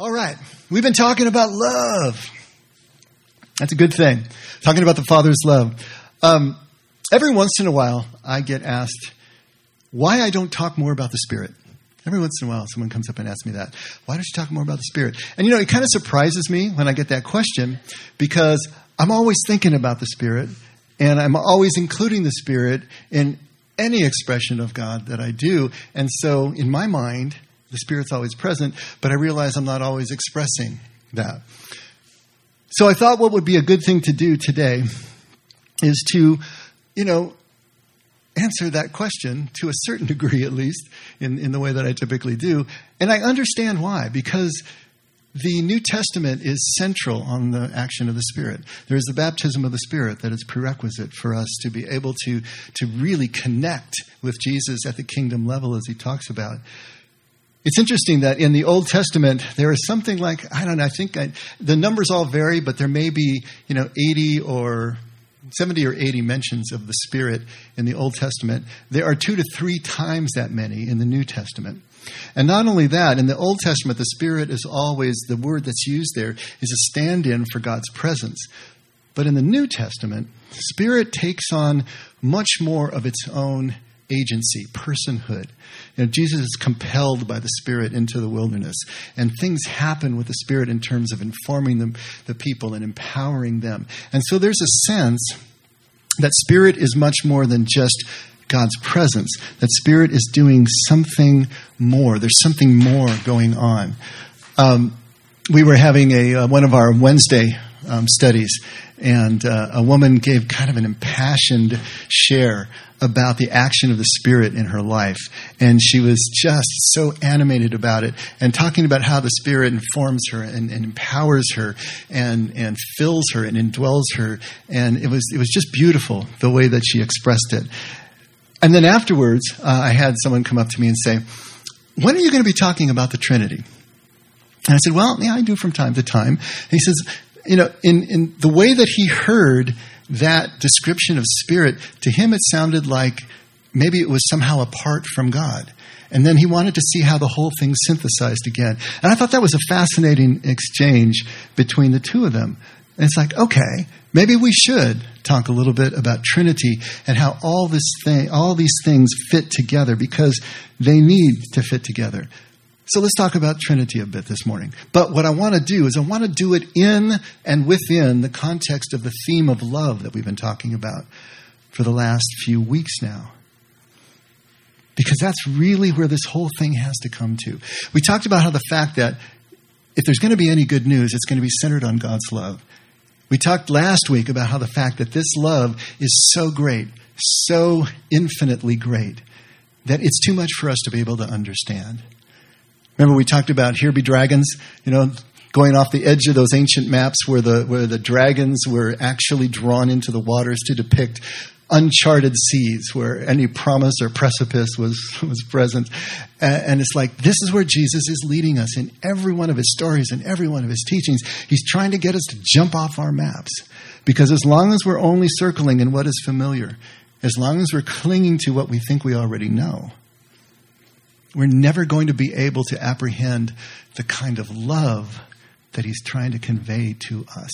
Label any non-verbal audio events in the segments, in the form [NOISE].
All right. We've been talking about love. That's a good thing. Talking about the Father's love. Um, every once in a while, I get asked why I don't talk more about the Spirit. Every once in a while, someone comes up and asks me that. Why don't you talk more about the Spirit? And you know, it kind of surprises me when I get that question because I'm always thinking about the Spirit and I'm always including the Spirit in any expression of God that I do. And so, in my mind, the Spirit's always present, but I realize I'm not always expressing that. So I thought what would be a good thing to do today is to, you know, answer that question to a certain [LAUGHS] degree, at least, in, in the way that I typically do. And I understand why, because the New Testament is central on the action of the Spirit. There is the baptism of the Spirit that is prerequisite for us to be able to, to really connect with Jesus at the kingdom level, as he talks about. It's interesting that in the Old Testament there is something like I don't know. I think I, the numbers all vary, but there may be you know eighty or seventy or eighty mentions of the Spirit in the Old Testament. There are two to three times that many in the New Testament. And not only that, in the Old Testament, the Spirit is always the word that's used there is a stand-in for God's presence. But in the New Testament, Spirit takes on much more of its own agency, personhood. You know, Jesus is compelled by the Spirit into the wilderness, and things happen with the Spirit in terms of informing them, the people and empowering them. And so there's a sense that Spirit is much more than just God's presence, that Spirit is doing something more. There's something more going on. Um, we were having a uh, one of our Wednesday um, studies, and uh, a woman gave kind of an impassioned share about the action of the Spirit in her life. And she was just so animated about it and talking about how the Spirit informs her and, and empowers her and, and fills her and indwells her. And it was, it was just beautiful the way that she expressed it. And then afterwards, uh, I had someone come up to me and say, When are you going to be talking about the Trinity? And I said, Well, yeah, I do from time to time. And he says, You know, in, in the way that he heard that description of spirit, to him it sounded like maybe it was somehow apart from God. And then he wanted to see how the whole thing synthesized again. And I thought that was a fascinating exchange between the two of them. And it's like, okay, maybe we should talk a little bit about Trinity and how all this thing, all these things fit together because they need to fit together. So let's talk about Trinity a bit this morning. But what I want to do is I want to do it in and within the context of the theme of love that we've been talking about for the last few weeks now. Because that's really where this whole thing has to come to. We talked about how the fact that if there's going to be any good news, it's going to be centered on God's love. We talked last week about how the fact that this love is so great, so infinitely great, that it's too much for us to be able to understand. Remember we talked about here be dragons, you know, going off the edge of those ancient maps where the where the dragons were actually drawn into the waters to depict uncharted seas where any promise or precipice was [LAUGHS] was present. And it's like this is where Jesus is leading us in every one of his stories and every one of his teachings. He's trying to get us to jump off our maps because as long as we're only circling in what is familiar as long as we're clinging to what we think we already know we're never going to be able to apprehend the kind of love that he's trying to convey to us.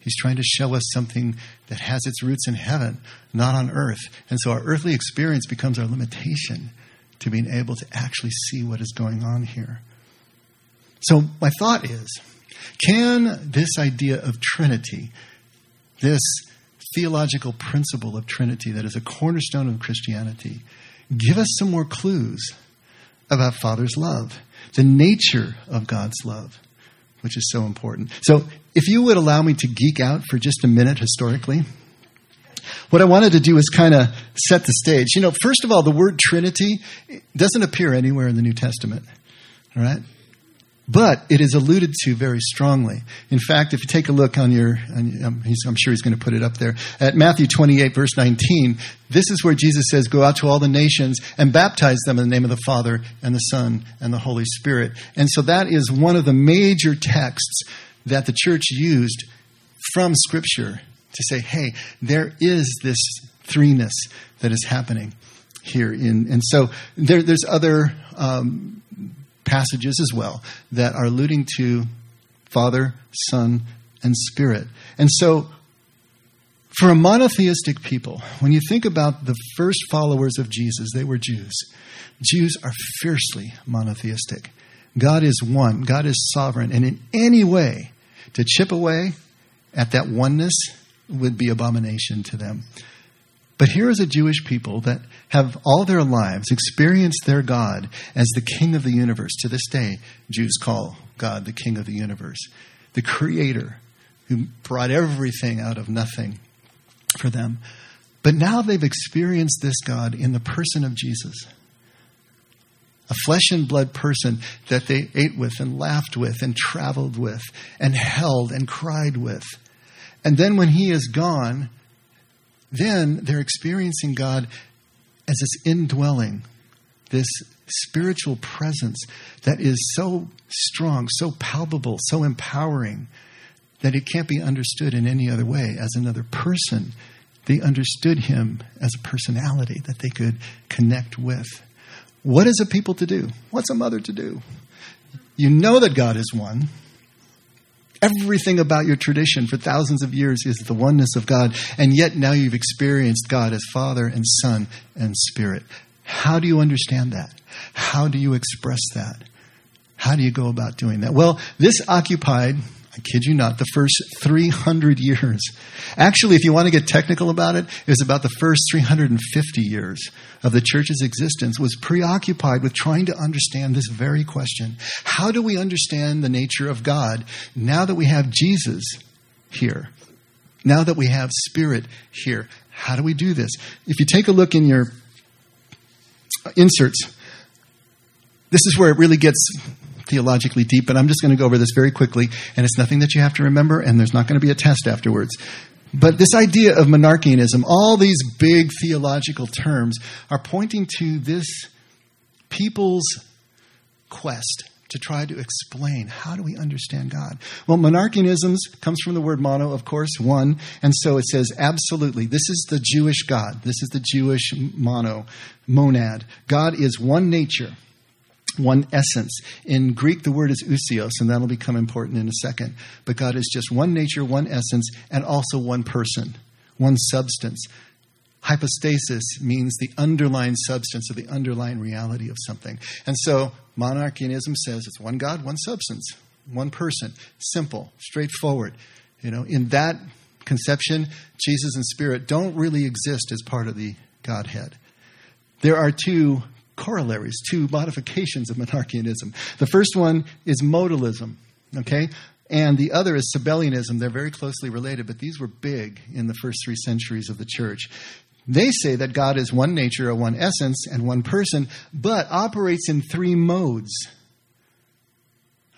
He's trying to show us something that has its roots in heaven, not on earth. And so our earthly experience becomes our limitation to being able to actually see what is going on here. So, my thought is can this idea of Trinity, this theological principle of Trinity that is a cornerstone of Christianity, give us some more clues about Father's love, the nature of God's love, which is so important. So, if you would allow me to geek out for just a minute historically, what I wanted to do is kind of set the stage. You know, first of all, the word Trinity doesn't appear anywhere in the New Testament. All right? But it is alluded to very strongly. In fact, if you take a look on your, I'm sure he's going to put it up there, at Matthew 28, verse 19, this is where Jesus says, Go out to all the nations and baptize them in the name of the Father and the Son and the Holy Spirit. And so that is one of the major texts that the church used from Scripture to say, hey, there is this threeness that is happening here. In, and so there, there's other um, passages as well that are alluding to Father, Son, and Spirit. And so, for a monotheistic people, when you think about the first followers of Jesus, they were Jews. Jews are fiercely monotheistic. God is one, God is sovereign, and in any way to chip away at that oneness would be abomination to them. But here is a Jewish people that have all their lives experienced their God as the King of the universe. To this day, Jews call God the King of the universe, the Creator who brought everything out of nothing for them. But now they've experienced this God in the person of Jesus. A flesh and blood person that they ate with and laughed with and traveled with and held and cried with. And then when he is gone, then they're experiencing God as this indwelling, this spiritual presence that is so strong, so palpable, so empowering that it can't be understood in any other way as another person. They understood him as a personality that they could connect with. What is a people to do? What's a mother to do? You know that God is one. Everything about your tradition for thousands of years is the oneness of God, and yet now you've experienced God as Father and Son and Spirit. How do you understand that? How do you express that? How do you go about doing that? Well, this occupied I kid you not, the first 300 years. Actually, if you want to get technical about it, it was about the first 350 years of the church's existence was preoccupied with trying to understand this very question. How do we understand the nature of God now that we have Jesus here? Now that we have Spirit here? How do we do this? If you take a look in your inserts, this is where it really gets theologically deep, but I'm just going to go over this very quickly, and it's nothing that you have to remember, and there's not going to be a test afterwards. But this idea of monarchianism, all these big theological terms are pointing to this people's quest to try to explain how do we understand God. Well, monarchianism comes from the word mono, of course, one, and so it says absolutely. This is the Jewish God. This is the Jewish mono, monad. God is one nature one essence. In Greek, the word is ousios, and that'll become important in a second. But God is just one nature, one essence, and also one person, one substance. Hypostasis means the underlying substance or the underlying reality of something. And so monarchianism says it's one God, one substance, one person. Simple, straightforward. You know, in that conception, Jesus and Spirit don't really exist as part of the Godhead. There are two corollaries, two modifications of monarchianism. The first one is modalism, okay? And the other is Sabellianism. They're very closely related, but these were big in the first three centuries of the church. They say that God is one nature or one essence and one person, but operates in three modes.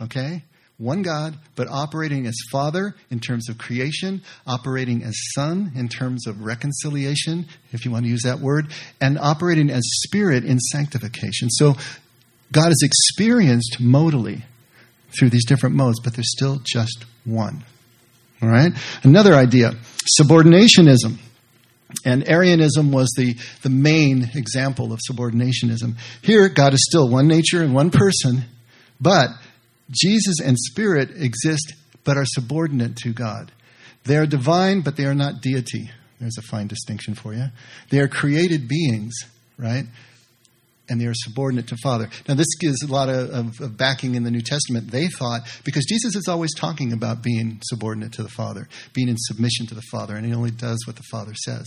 Okay? One God, but operating as Father in terms of creation, operating as Son in terms of reconciliation, if you want to use that word, and operating as Spirit in sanctification. So God is experienced modally through these different modes, but there's still just one. All right? Another idea subordinationism. And Arianism was the, the main example of subordinationism. Here, God is still one nature and one person, but Jesus and Spirit exist but are subordinate to God. They are divine, but they are not deity. There's a fine distinction for you. They are created beings, right? And they are subordinate to Father. Now, this gives a lot of, of, of, backing in the New Testament. They thought, because Jesus is always talking about being subordinate to the Father, being in submission to the Father, and he only does what the Father says.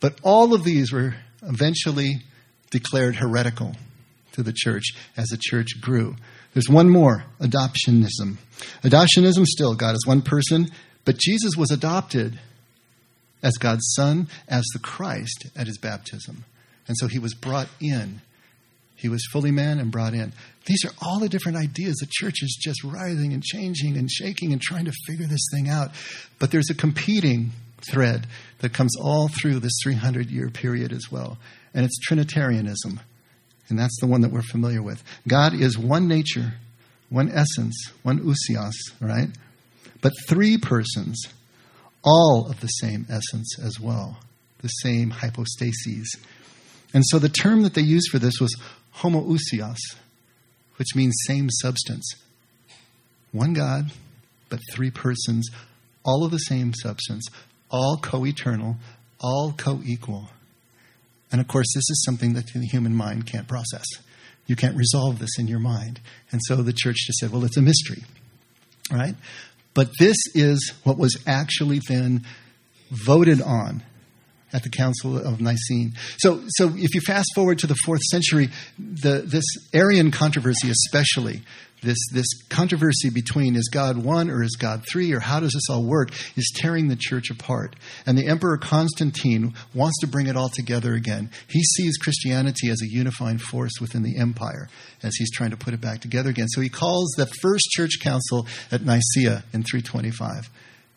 But all of these were eventually declared heretical to the church as the church grew. There's one more adoptionism. Adoptionism, still, God is one person, but Jesus was adopted as God's Son, as the Christ at his baptism. And so he was brought in. He was fully man and brought in. These are all the different ideas. The church is just writhing and changing and shaking and trying to figure this thing out. But there's a competing thread that comes all through this 300 year period as well. And it's Trinitarianism. And that's the one that we're familiar with. God is one nature, one essence, one ousios, right? But three persons, all of the same essence as well, the same hypostases. And so the term that they used for this was homoousios, which means same substance. One God, but three persons, all of the same substance, all co eternal, all co equal. And of course, this is something that the human mind can't process. You can't resolve this in your mind. And so the church just said, well, it's a mystery, right? But this is what was actually then voted on at the Council of Nicene. So, so if you fast forward to the fourth century, the, this Arian controversy, especially, this, this controversy between is God one or is God three or how does this all work is tearing the church apart. And the Emperor Constantine wants to bring it all together again. He sees Christianity as a unifying force within the empire as he's trying to put it back together again. So he calls the first church council at Nicaea in 325.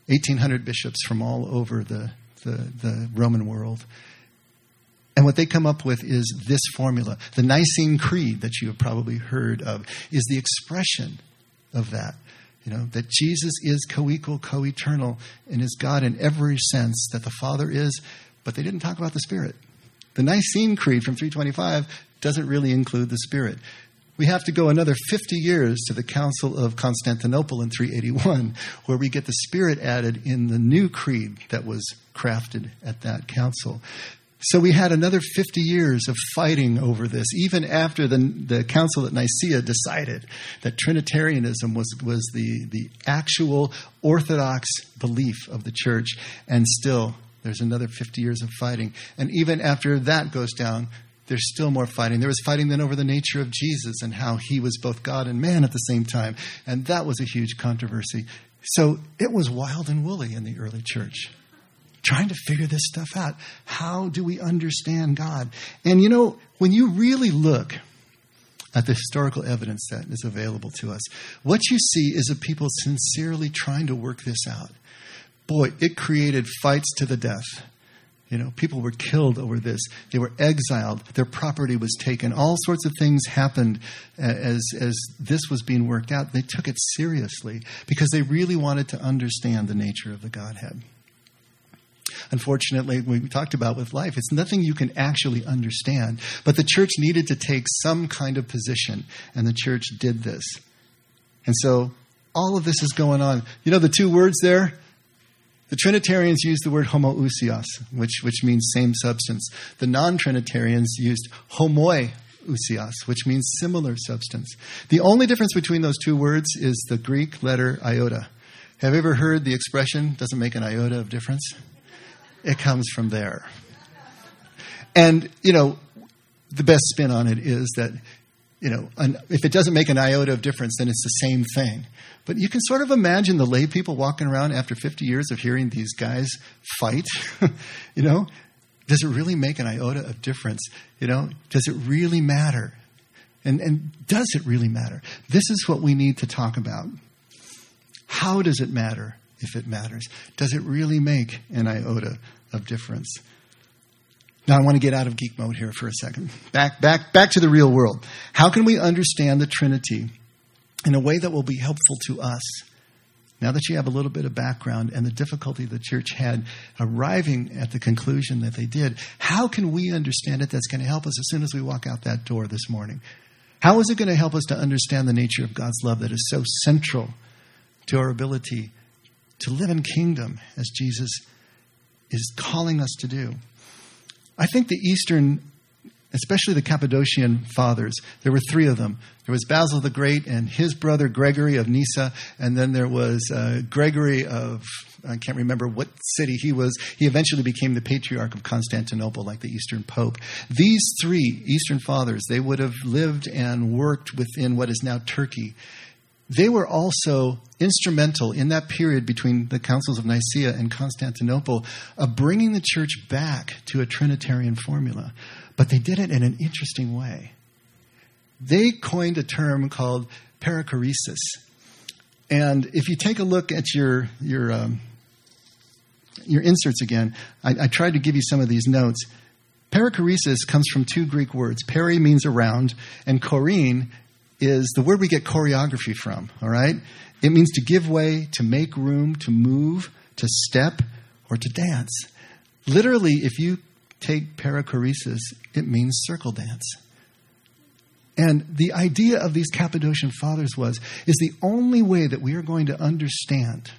1,800 bishops from all over the, the, the Roman world. And what they come up with is this formula. The Nicene Creed that you have probably heard of is the expression of that. You know, that Jesus is co equal, co eternal, and is God in every sense that the Father is, but they didn't talk about the Spirit. The Nicene Creed from 325 doesn't really include the Spirit. We have to go another 50 years to the Council of Constantinople in 381, where we get the Spirit added in the new creed that was crafted at that council. So we had another 50 years of fighting over this, even after the, the council at Nicaea decided that Trinitarianism was, was the, the actual orthodox belief of the church. And still, there's another 50 years of fighting. And even after that goes down, there's still more fighting. There was fighting then over the nature of Jesus and how he was both God and man at the same time. And that was a huge controversy. So it was wild and woolly in the early church trying to figure this stuff out. How do we understand God? And you know, when you really look at the historical evidence that is available to us, what you see is a people sincerely trying to work this out. Boy, it created fights to the death. You know, people were killed over this. They were exiled. Their property was taken. All sorts of things happened as, as this was being worked out. They took it seriously because they really wanted to understand the nature of the Godhead unfortunately, we talked about with life. It's nothing you can actually understand. But the church needed to take some kind of position, and the church did this. And so all of this is going on. You know the two words there? The Trinitarians used the word homoousios, which, which means same substance. The non Trinitarians used homoiousios, which means similar substance. The only difference between those two words is the Greek letter iota. Have you ever heard the expression, doesn't make an iota of difference? It comes from there. And, you know, the best spin on it is that, you know, if it doesn't make an iota of difference, then it's the same thing. But you can sort of imagine the lay people walking around after 50 years of hearing these guys fight. [LAUGHS] you know, does it really make an iota of difference? You know, does it really matter? And, and does it really matter? This is what we need to talk about. How does it matter if it matters? Does it really make an iota of difference? Now I want to get out of geek mode here for a second. Back, back, back to the real world. How can we understand the Trinity in a way that will be helpful to us? Now that you have a little bit of background and the difficulty the church had arriving at the conclusion that they did, how can we understand it that's going to help us as soon as we walk out that door this morning? How is it going to help us to understand the nature of God's love that is so central to our ability to live in kingdom as Jesus is calling us to do. I think the Eastern, especially the Cappadocian fathers, there were three of them. There was Basil the Great and his brother Gregory of Nyssa, and then there was uh, Gregory of, I can't remember what city he was. He eventually became the Patriarch of Constantinople, like the Eastern Pope. These three Eastern fathers, they would have lived and worked within what is now Turkey they were also instrumental in that period between the councils of Nicaea and Constantinople of bringing the church back to a Trinitarian formula. But they did it in an interesting way. They coined a term called perichoresis. And if you take a look at your, your, um, your inserts again, I, I tried to give you some of these notes. Perichoresis comes from two Greek words. Peri means around, and chorein is the word we get choreography from, all right? It means to give way, to make room, to move, to step, or to dance. Literally, if you take perichoresis, it means circle dance. And the idea of these Cappadocian fathers was is the only way that we are going to understand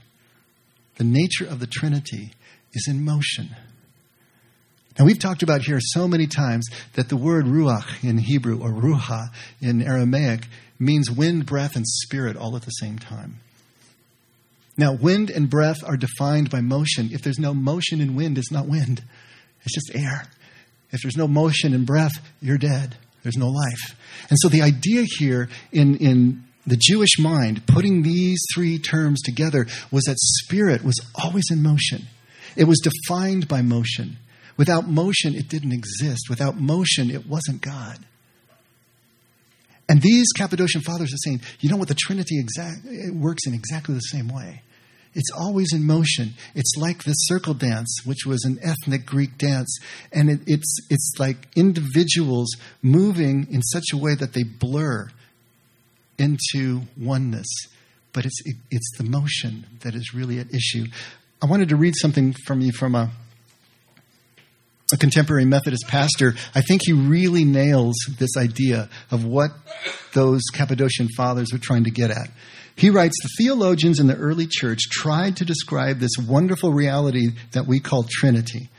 the nature of the Trinity is in motion. And we've talked about here so many times that the word ruach in Hebrew or ruha in Aramaic means wind, breath, and spirit all at the same time. Now, wind and breath are defined by motion. If there's no motion in wind, it's not wind, it's just air. If there's no motion in breath, you're dead. There's no life. And so the idea here in, in the Jewish mind, putting these three terms together, was that spirit was always in motion. It was defined by motion. Without motion, it didn't exist. Without motion, it wasn't God. And these Cappadocian fathers are saying, you know what, the Trinity exact, works in exactly the same way. It's always in motion. It's like the circle dance, which was an ethnic Greek dance. And it, it's, it's like individuals moving in such a way that they blur into oneness. But it's, it, it's the motion that is really at issue. I wanted to read something from you from a a contemporary Methodist pastor, I think he really nails this idea of what those Cappadocian fathers were trying to get at. He writes The theologians in the early church tried to describe this wonderful reality that we call Trinity.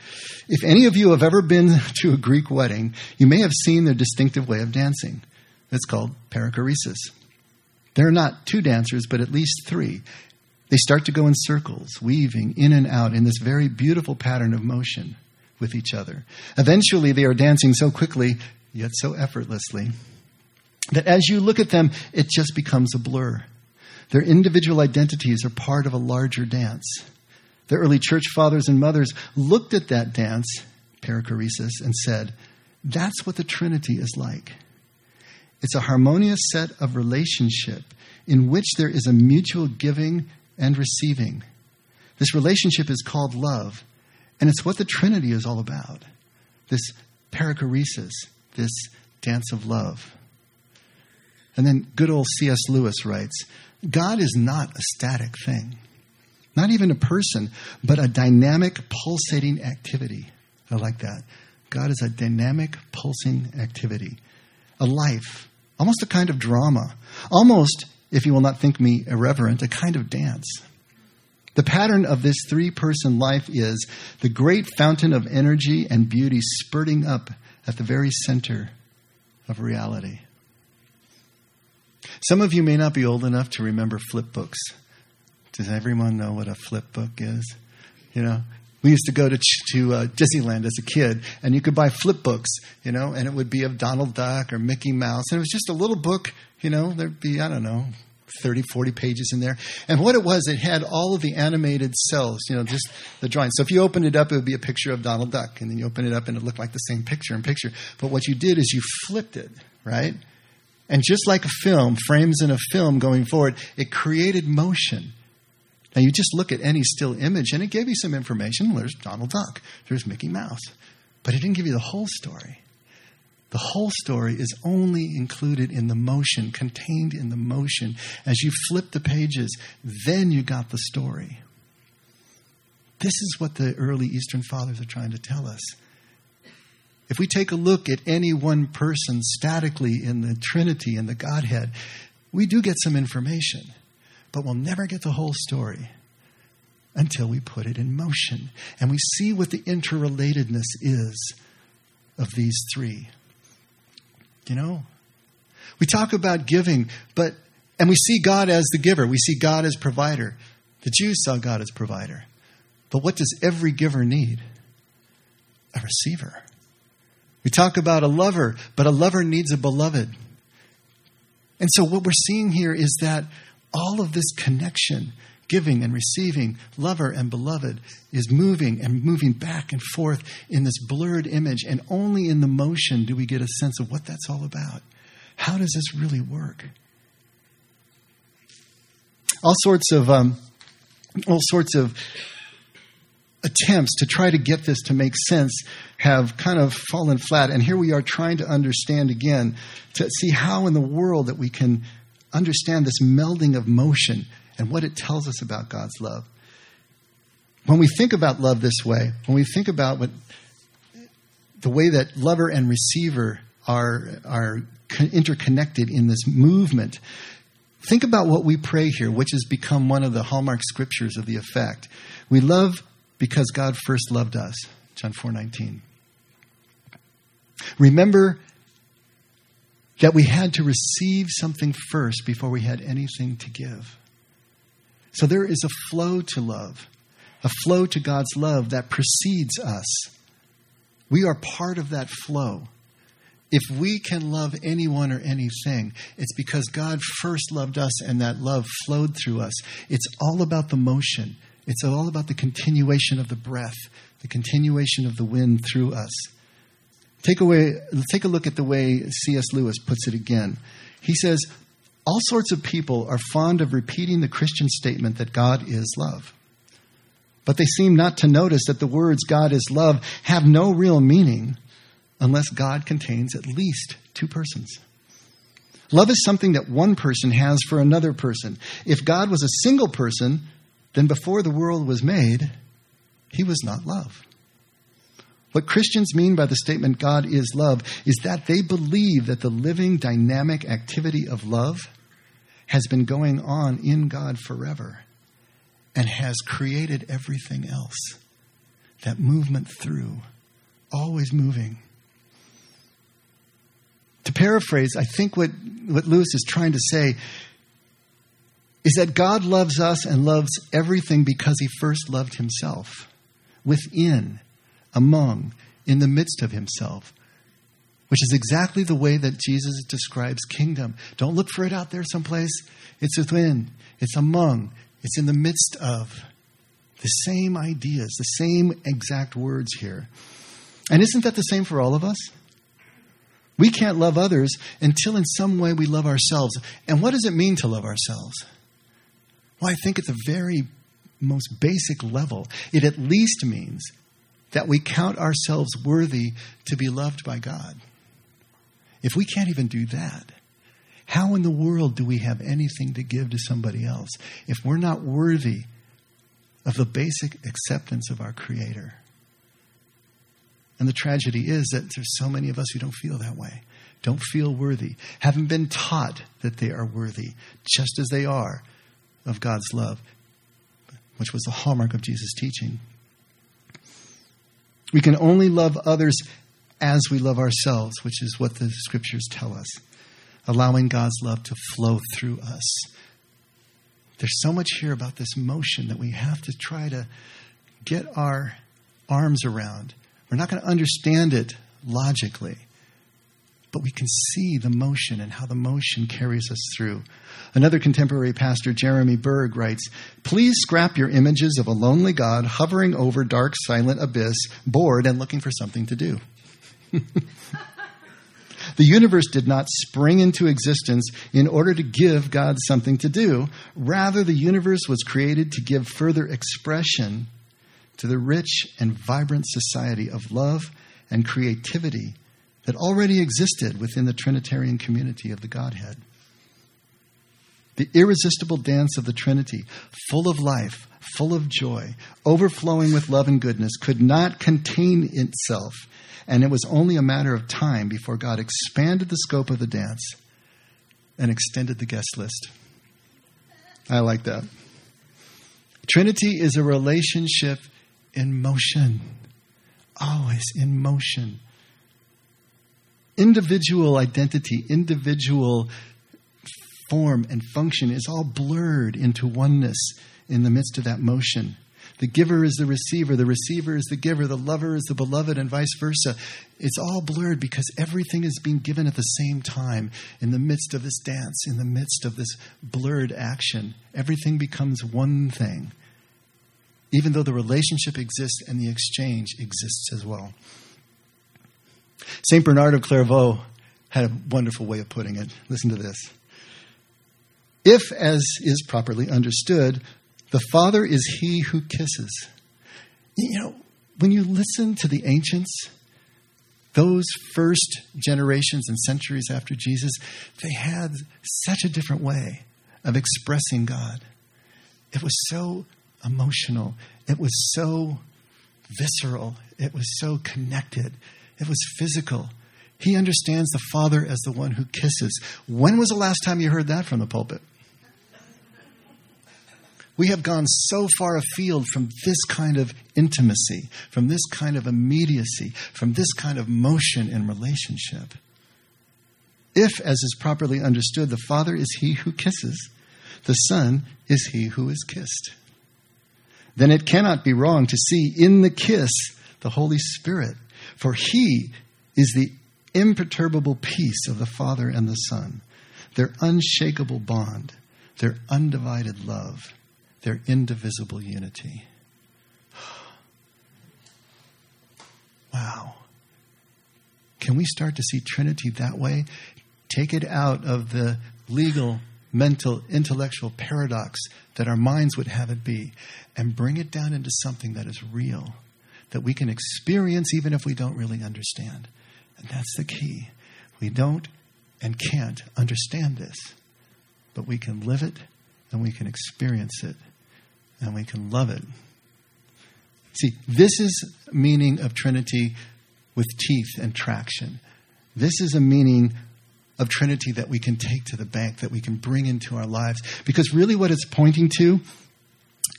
If any of you have ever been [LAUGHS] to a Greek wedding, you may have seen their distinctive way of dancing. It's called perichoresis. There are not two dancers, but at least three. They start to go in circles, weaving in and out in this very beautiful pattern of motion with each other. Eventually, they are dancing so quickly, yet so effortlessly, that as you look at them, it just becomes a blur. Their individual identities are part of a larger dance. The early church fathers and mothers looked at that dance, perichoresis, and said, That's what the Trinity is like. It's a harmonious set of relationship in which there is a mutual giving and receiving. This relationship is called love, and it's what the Trinity is all about this perichoresis, this dance of love. And then good old C.S. Lewis writes God is not a static thing, not even a person, but a dynamic, pulsating activity. I like that. God is a dynamic, pulsing activity, a life, almost a kind of drama, almost, if you will not think me irreverent, a kind of dance. The pattern of this three person life is the great fountain of energy and beauty spurting up at the very center of reality. Some of you may not be old enough to remember flip books. Does everyone know what a flip book is? You know, we used to go to to uh, Disneyland as a kid, and you could buy flip books, you know, and it would be of Donald Duck or Mickey Mouse, and it was just a little book, you know. There'd be I don't know, 30, 40 pages in there. And what it was, it had all of the animated cells, you know, just the drawing. So if you opened it up, it would be a picture of Donald Duck. And then you open it up and it looked like the same picture in picture. But what you did is you flipped it, right? And just like a film, frames in a film going forward, it created motion. Now you just look at any still image and it gave you some information. There's Donald Duck, there's Mickey Mouse. But it didn't give you the whole story. The whole story is only included in the motion, contained in the motion. As you flip the pages, then you got the story. This is what the early Eastern Fathers are trying to tell us. If we take a look at any one person statically in the Trinity and the Godhead, we do get some information, but we'll never get the whole story until we put it in motion and we see what the interrelatedness is of these three. You know? We talk about giving, but and we see God as the giver. We see God as provider. The Jews saw God as provider. But what does every giver need? A receiver. We talk about a lover, but a lover needs a beloved. And so what we're seeing here is that all of this connection, giving and receiving, lover and beloved, is moving and moving back and forth in this blurred image. And only in the motion do we get a sense of what that's all about. How does this really work? All sorts of um, all sorts of attempts to try to get this to make sense have kind of fallen flat. And here we are trying to understand again, to see how in the world that we can understand this melding of motion and what it tells us about God's love. When we think about love this way, when we think about what the way that lover and receiver are, are interconnected in this movement. Think about what we pray here, which has become one of the hallmark scriptures of the effect. We love because God first loved us. John 4:19. Remember that we had to receive something first before we had anything to give. So there is a flow to love, a flow to God's love that precedes us. We are part of that flow. If we can love anyone or anything, it's because God first loved us and that love flowed through us. It's all about the motion, it's all about the continuation of the breath, the continuation of the wind through us. Take, away, take a look at the way C.S. Lewis puts it again. He says, All sorts of people are fond of repeating the Christian statement that God is love. But they seem not to notice that the words God is love have no real meaning unless God contains at least two persons. Love is something that one person has for another person. If God was a single person, then before the world was made, he was not love. What Christians mean by the statement God is love is that they believe that the living, dynamic activity of love has been going on in God forever and has created everything else. That movement through, always moving. To paraphrase, I think what, what Lewis is trying to say is that God loves us and loves everything because he first loved himself within among, in the midst of himself, which is exactly the way that Jesus describes kingdom. Don't look for it out there someplace. It's within, it's among, it's in the midst of. The same ideas, the same exact words here. And isn't that the same for all of us? We can't love others until in some way we love ourselves. And what does it mean to love ourselves? Well, I think at the very most basic level, it at least means that we count ourselves worthy to be loved by God. If we can't even do that, how in the world do we have anything to give to somebody else if we're not worthy of the basic acceptance of our Creator? And the tragedy is that there's so many of us who don't feel that way, don't feel worthy, haven't been taught that they are worthy, just as they are of God's love, which was the hallmark of Jesus' teaching. We can only love others as we love ourselves, which is what the scriptures tell us, allowing God's love to flow through us. There's so much here about this motion that we have to try to get our arms around. We're not going to understand it logically, but we can see the motion and how the motion carries us through. Another contemporary pastor, Jeremy Berg, writes Please scrap your images of a lonely God hovering over dark, silent abyss, bored and looking for something to do. [LAUGHS] the universe did not spring into existence in order to give God something to do. Rather, the universe was created to give further expression to the rich and vibrant society of love and creativity that already existed within the Trinitarian community of the Godhead. The irresistible dance of the Trinity, full of life, full of joy, overflowing with love and goodness, could not contain itself, and it was only a matter of time before God expanded the scope of the dance and extended the guest list. I like that. Trinity is a relationship in motion, always in motion individual identity, individual form and function is all blurred into oneness in the midst of that motion. The giver is the receiver, the receiver is the giver, the lover is the beloved, and vice versa. It's all blurred because everything is being given at the same time in the midst of this dance, in the midst of this blurred action. Everything becomes one thing, even though the relationship exists and the exchange exists as well. St. Bernard of Clairvaux had a wonderful way of putting it. Listen to this. If, as is properly understood, the Father is he who kisses. You know, when you listen to the ancients, those first generations and centuries after Jesus, they had such a different way of expressing God. It was so emotional, it was so visceral, it was so connected. It was physical. He understands the Father as the one who kisses. When was the last time you heard that from the pulpit? We have gone so far afield from this kind of intimacy, from this kind of immediacy, from this kind of motion in relationship. If, as is properly understood, the Father is he who kisses, the Son is he who is kissed, then it cannot be wrong to see in the kiss the Holy Spirit, for he is the imperturbable peace of the Father and the Son, their unshakable bond, their undivided love their indivisible unity. [SIGHS] Wow. Can we start to see Trinity that way? Take it out of the legal, mental, intellectual paradox that our minds would have it be and bring it down into something that is real, that we can experience even if we don't really understand. And that's the key. We don't and can't understand this, but we can live it and we can experience it and we can love it. See, this is meaning of Trinity with teeth and traction. This is a meaning of Trinity that we can take to the bank, that we can bring into our lives. Because really, what it's pointing to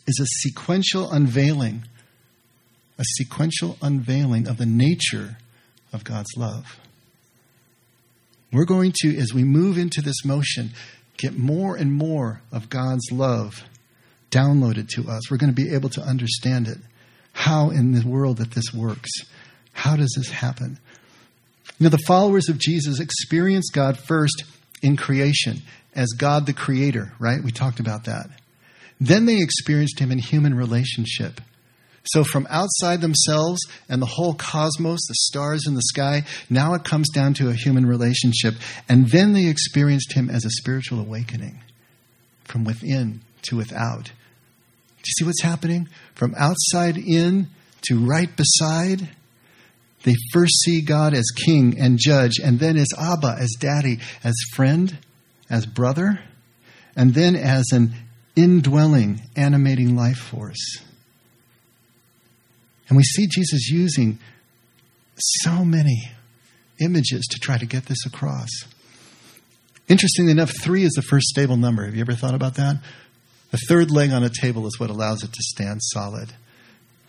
is a sequential unveiling, a sequential unveiling of the nature of God's love. We're going to, as we move into this motion, get more and more of God's love downloaded to us. We're going to be able to understand it. How in the world that this works? How does this happen? You know, the followers of Jesus experience God first in creation as God the Creator, right? We talked about that. Then they experienced Him in human relationship. So, from outside themselves and the whole cosmos, the stars in the sky, now it comes down to a human relationship. And then they experienced Him as a spiritual awakening from within to without. Do you see what's happening? From outside in to right beside. They first see God as king and judge, and then as Abba, as daddy, as friend, as brother, and then as an indwelling, animating life force. And we see Jesus using so many images to try to get this across. Interestingly enough, three is the first stable number. Have you ever thought about that? The third leg on a table is what allows it to stand solid.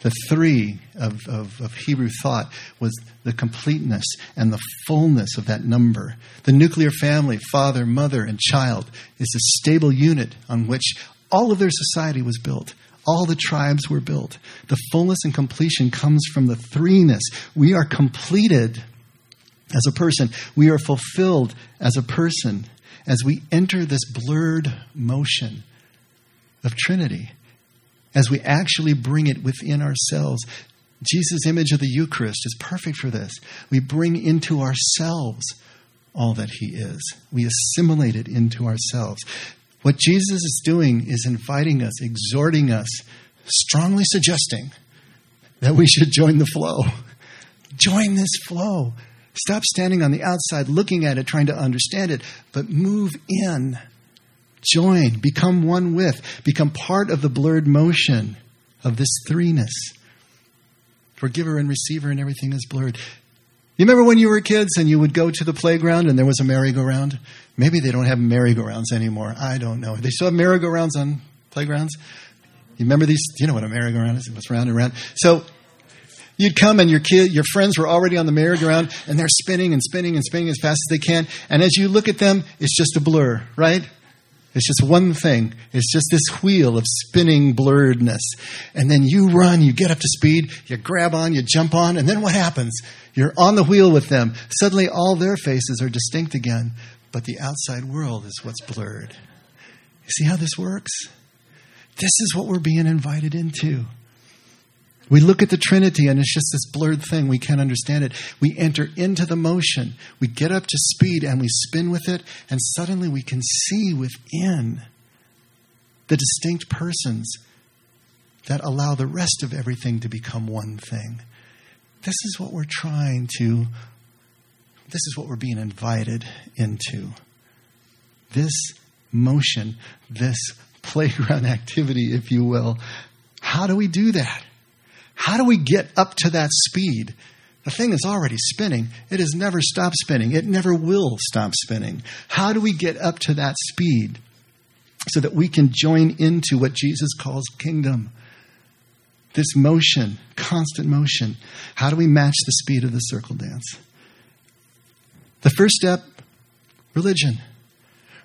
The three of, of, of, Hebrew thought was the completeness and the fullness of that number. The nuclear family, father, mother, and child, is a stable unit on which all of their society was built. All the tribes were built. The fullness and completion comes from the threeness. We are completed as a person, we are fulfilled as a person as we enter this blurred motion of Trinity as we actually bring it within ourselves. Jesus' image of the Eucharist is perfect for this. We bring into ourselves all that He is, we assimilate it into ourselves. What Jesus is doing is inviting us, exhorting us, strongly suggesting that we should join the flow. Join this flow. Stop standing on the outside looking at it, trying to understand it, but move in Join, become one with, become part of the blurred motion of this threeness. Forgiver and receiver and everything is blurred. You remember when you were kids and you would go to the playground and there was a merry-go-round? Maybe they don't have merry-go-rounds anymore. I don't know. They still have merry-go-rounds on playgrounds? You remember these? You know what a merry-go-round is? It was round and round. So you'd come and your kid, your friends were already on the merry-go-round and they're spinning and spinning and spinning as fast as they can. And as you look at them, it's just a blur, right? It's just one thing. It's just this wheel of spinning blurredness. And then you run, you get up to speed, you grab on, you jump on, and then what happens? You're on the wheel with them. Suddenly all their faces are distinct again, but the outside world is what's blurred. You see how this works? This is what we're being invited into. We look at the Trinity and it's just this blurred thing. We can't understand it. We enter into the motion. We get up to speed and we spin with it, and suddenly we can see within the distinct persons that allow the rest of everything to become one thing. This is what we're trying to, this is what we're being invited into. This motion, this [LAUGHS] playground activity, if you will. How do we do that? How do we get up to that speed? The thing is already spinning. It has never stopped spinning. It never will stop spinning. How do we get up to that speed so that we can join into what Jesus calls kingdom? This motion, constant motion. How do we match the speed of the circle dance? The first step religion.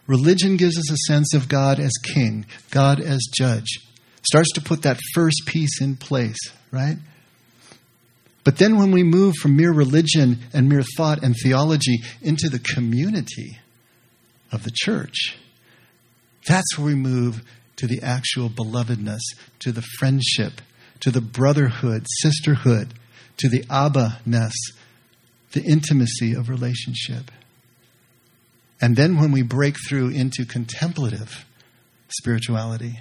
Religion gives us a sense of God as king, God as judge. Starts to put that first piece in place, right? But then when we move from mere religion and mere thought and theology into the community of the church, that's where we move to the actual belovedness, to the friendship, to the brotherhood, sisterhood, to the Abba ness, the intimacy of relationship. And then when we break through into contemplative spirituality,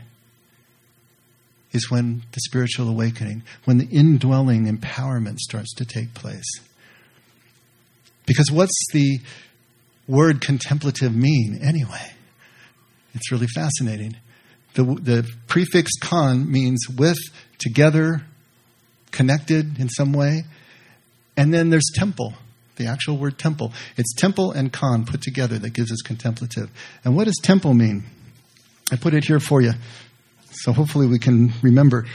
is when the spiritual awakening, when the indwelling empowerment starts to take place. Because what's the word contemplative mean anyway? It's really fascinating. The, the prefix con means with, together, connected in some way. And then there's temple, the actual word temple. It's temple and con put together that gives us contemplative. And what does temple mean? I put it here for you. So hopefully we can remember.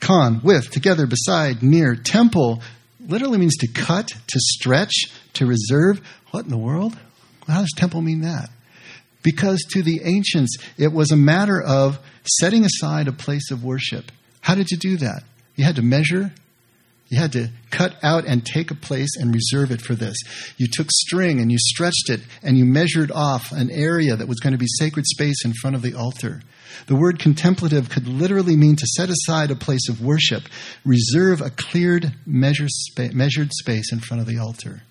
Con, with, together, beside, near. Temple literally means to cut, to stretch, to reserve. What in the world? How does temple mean that? Because to the ancients, it was a matter of setting aside a place of worship. How did you do that? You had to measure, you had to cut out and take a place and reserve it for this. You took string and you stretched it and you measured off an area that was going to be sacred space in front of the altar. The word contemplative could literally mean to set aside a place of worship, reserve a cleared, measured, space in front of the altar.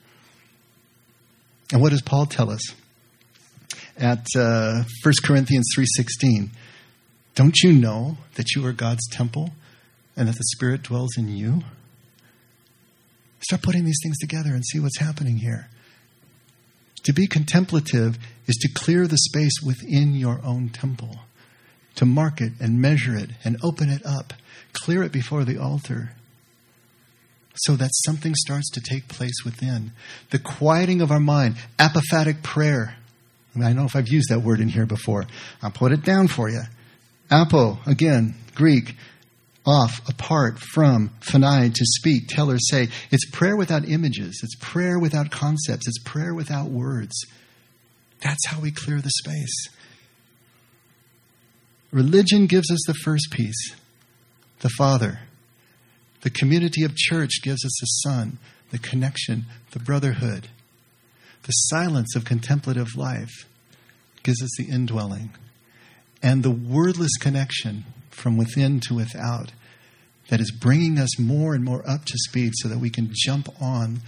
And what does Paul tell us? At uh, 1 Corinthians 3.16, don't you know that you are God's temple and that the Spirit dwells in you? Start putting these things together and see what's happening here. To be contemplative is to clear the space within your own temple, to mark it and measure it and open it up, clear it before the altar so that something starts to take place within. The quieting of our mind, apophatic prayer. I, I know if I've used that word in here before. I'll put it down for you. Apo, again, Greek, off, apart from, phanai, to speak, tell or say. It's prayer without images. It's prayer without concepts. It's prayer without words. That's how we clear the space. Religion gives us the first piece, the Father. The community of church gives us the Son, the connection, the brotherhood. The silence of contemplative life gives us the indwelling. And the wordless connection from within to without that is bringing us more and more up to speed so that we can jump on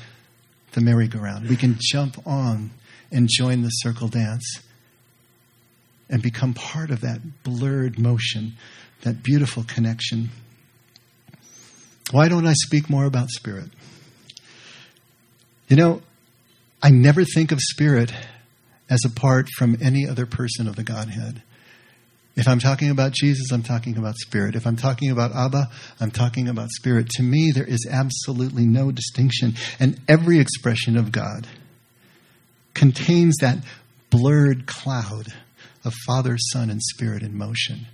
the merry-go-round. We can jump on and join the circle dance and become part of that blurred motion, that beautiful connection. Why don't I speak more about spirit? You know, I never think of spirit as apart from any other person of the Godhead. If I'm talking about Jesus, I'm talking about spirit. If I'm talking about Abba, I'm talking about spirit. To me, there is absolutely no distinction. And every expression of God contains that blurred cloud of Father, Son, and Spirit in motion,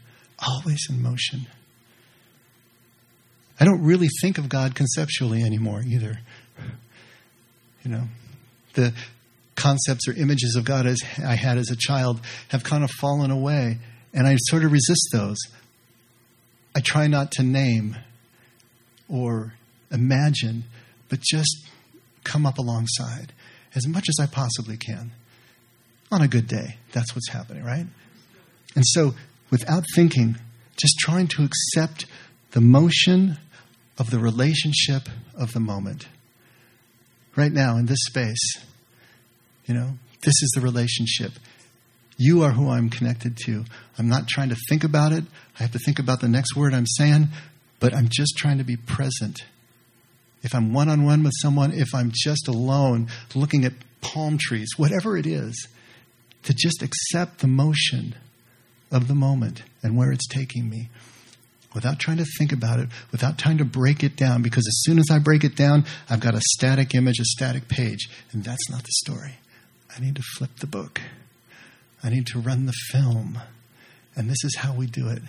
always in motion. I don't really think of God conceptually anymore either. You know, the concepts or images of God as I had as a child have kind of fallen away and I sort of resist those. I try not to name or imagine, but just come up alongside as much as I possibly can. On a good day, that's what's happening, right? And so, without thinking, just trying to accept the motion of the relationship of the moment. Right now, in this space, you know, this is the relationship. You are who I'm connected to. I'm not trying to think about it. I have to think about the next word I'm saying, but I'm just trying to be present. If I'm one on one with someone, if I'm just alone looking at palm trees, whatever it is, to just accept the motion of the moment and where it's taking me. without trying to think about it, without trying to break it down, because as soon as I break it down, I've got a static image, a static page. And that's not the story. I need to flip the book. I need to run the film. And this is how we do it.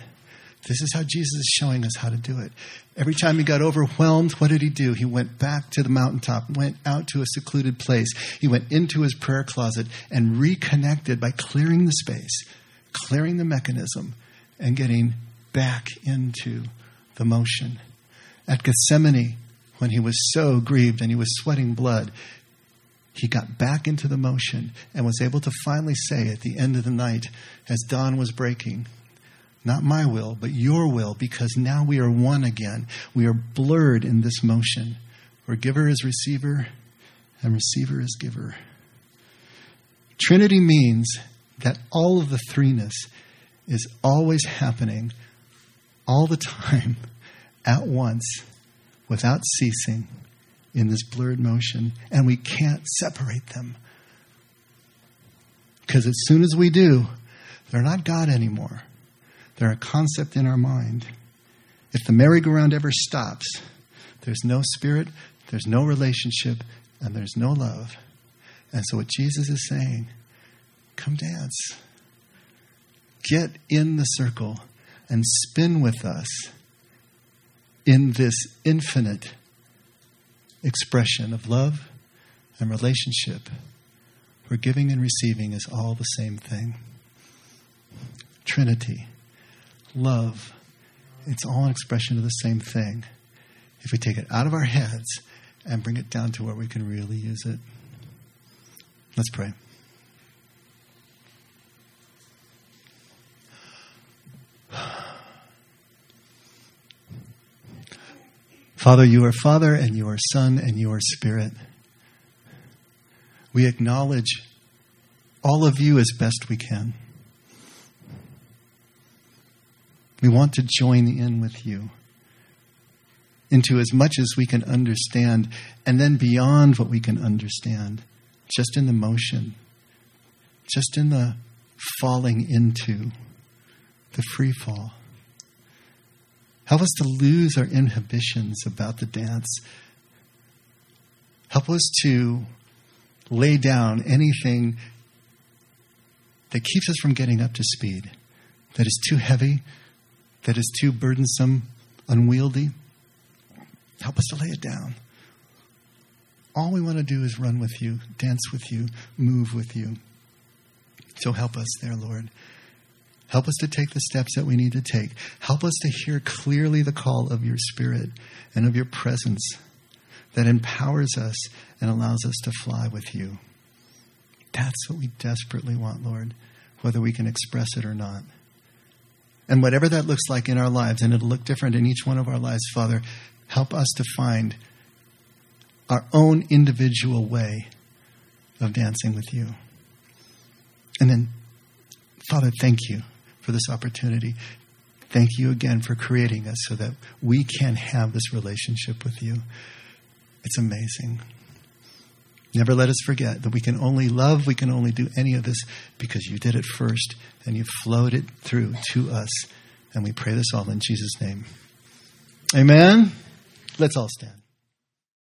This is how Jesus is showing us how to do it. Every time he got overwhelmed, what did he do? He went back to the mountaintop, went out to a secluded place. He went into his prayer closet and reconnected by clearing the space, clearing the mechanism, and getting back into the motion. At Gethsemane, when he was so grieved and he was sweating blood, he got back into the motion and was able to finally say at the end of the night, as dawn was breaking, not my will, but your will, because now we are one again. We are blurred in this motion where giver is receiver and receiver is giver. Trinity means that all of the threeness is always happening all the time at once without ceasing in this blurred motion, and we can't separate them. Because as soon as we do, they're not God anymore. They're a concept in our mind. If the merry-go-round ever stops, there's no spirit, there's no relationship, and there's no love. And so, what Jesus is saying, come dance. Get in the circle and spin with us in this infinite expression of love and relationship where giving and receiving is all the same thing. Trinity love, it's all an expression of the same thing. If we take it out of our heads and bring it down to where we can really use it. Let's pray. Father, you are Father, and you are Son, and you are Spirit. We acknowledge all of you as best we can. We want to join in with you into as much as we can understand, and then beyond what we can understand, just in the motion, just in the falling into the free fall. Help us to lose our inhibitions about the dance. Help us to lay down anything that keeps us from getting up to speed, that is too heavy, that is too burdensome, unwieldy, help us to lay it down. All we want to do is run with you, dance with you, move with you. So help us there, Lord. Help us to take the steps that we need to take. Help us to hear clearly the call of your Spirit and of your presence that empowers us and allows us to fly with you. That's what we desperately want, Lord, whether we can express it or not. And whatever that looks like in our lives, and it'll look different in each one of our lives, Father, help us to find our own individual way of dancing with you. And then, Father, thank you for this opportunity. Thank you again for creating us so that we can have this relationship with you. It's amazing. Never let us forget that we can only love, we can only do any of this because you did it first and you flowed it through to us. And we pray this all in Jesus' name. Amen. Let's all stand.